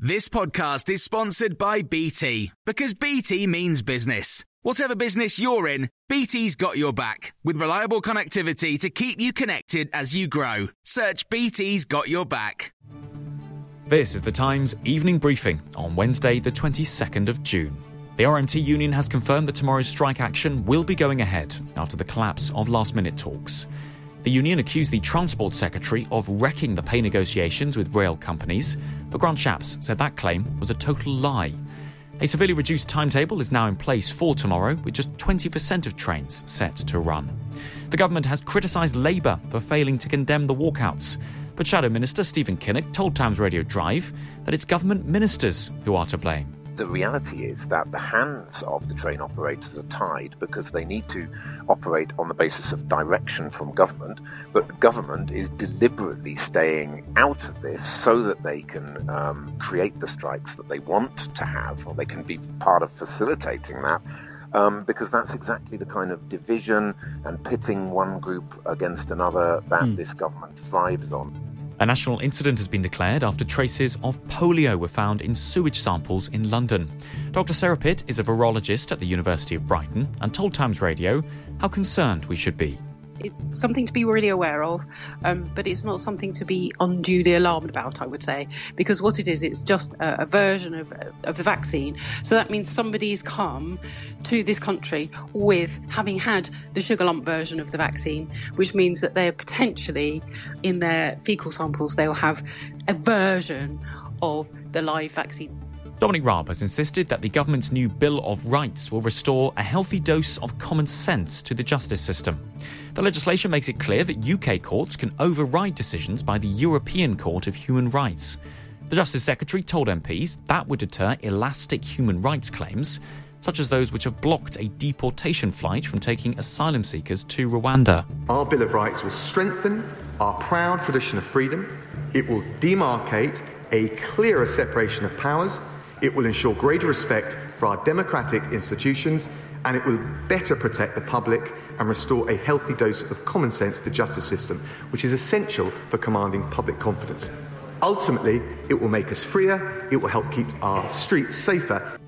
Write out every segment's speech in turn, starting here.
This podcast is sponsored by BT because BT means business. Whatever business you're in, BT's got your back with reliable connectivity to keep you connected as you grow. Search BT's got your back. This is the Times evening briefing on Wednesday, the 22nd of June. The RMT union has confirmed that tomorrow's strike action will be going ahead after the collapse of last minute talks. The union accused the Transport Secretary of wrecking the pay negotiations with rail companies, but Grant Shapps said that claim was a total lie. A severely reduced timetable is now in place for tomorrow, with just 20% of trains set to run. The government has criticised Labour for failing to condemn the walkouts, but Shadow Minister Stephen Kinnock told Times Radio Drive that it's government ministers who are to blame the reality is that the hands of the train operators are tied because they need to operate on the basis of direction from government, but government is deliberately staying out of this so that they can um, create the strikes that they want to have, or they can be part of facilitating that. Um, because that's exactly the kind of division and pitting one group against another that mm. this government thrives on. A national incident has been declared after traces of polio were found in sewage samples in London. Dr. Sarah Pitt is a virologist at the University of Brighton and told Times Radio how concerned we should be. It's something to be really aware of, um, but it's not something to be unduly alarmed about, I would say, because what it is, it's just a, a version of, of the vaccine. So that means somebody's come to this country with having had the sugar lump version of the vaccine, which means that they're potentially in their fecal samples, they'll have a version of the live vaccine. Dominic Raab has insisted that the government's new Bill of Rights will restore a healthy dose of common sense to the justice system. The legislation makes it clear that UK courts can override decisions by the European Court of Human Rights. The Justice Secretary told MPs that would deter elastic human rights claims, such as those which have blocked a deportation flight from taking asylum seekers to Rwanda. Our Bill of Rights will strengthen our proud tradition of freedom. It will demarcate a clearer separation of powers it will ensure greater respect for our democratic institutions and it will better protect the public and restore a healthy dose of common sense to the justice system, which is essential for commanding public confidence. Ultimately, it will make us freer, it will help keep our streets safer.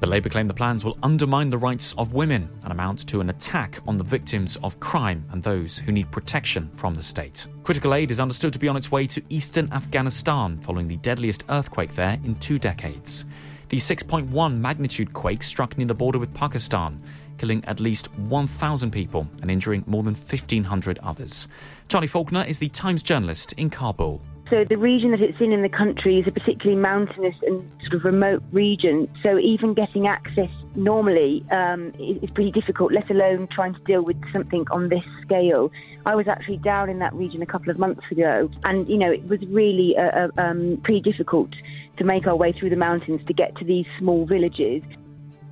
The Labour claim the plans will undermine the rights of women and amount to an attack on the victims of crime and those who need protection from the state. Critical aid is understood to be on its way to eastern Afghanistan following the deadliest earthquake there in two decades. The 6.1 magnitude quake struck near the border with Pakistan, killing at least 1,000 people and injuring more than 1,500 others. Charlie Faulkner is the Times journalist in Kabul. So the region that it's in in the country is a particularly mountainous and sort of remote region. So even getting access normally um, is, pretty difficult, let alone trying to deal with something on this scale. I was actually down in that region a couple of months ago, and you know it was really uh, uh um, pretty difficult to make our way through the mountains to get to these small villages.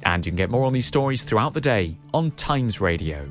And you can get more on these stories throughout the day on Times Radio.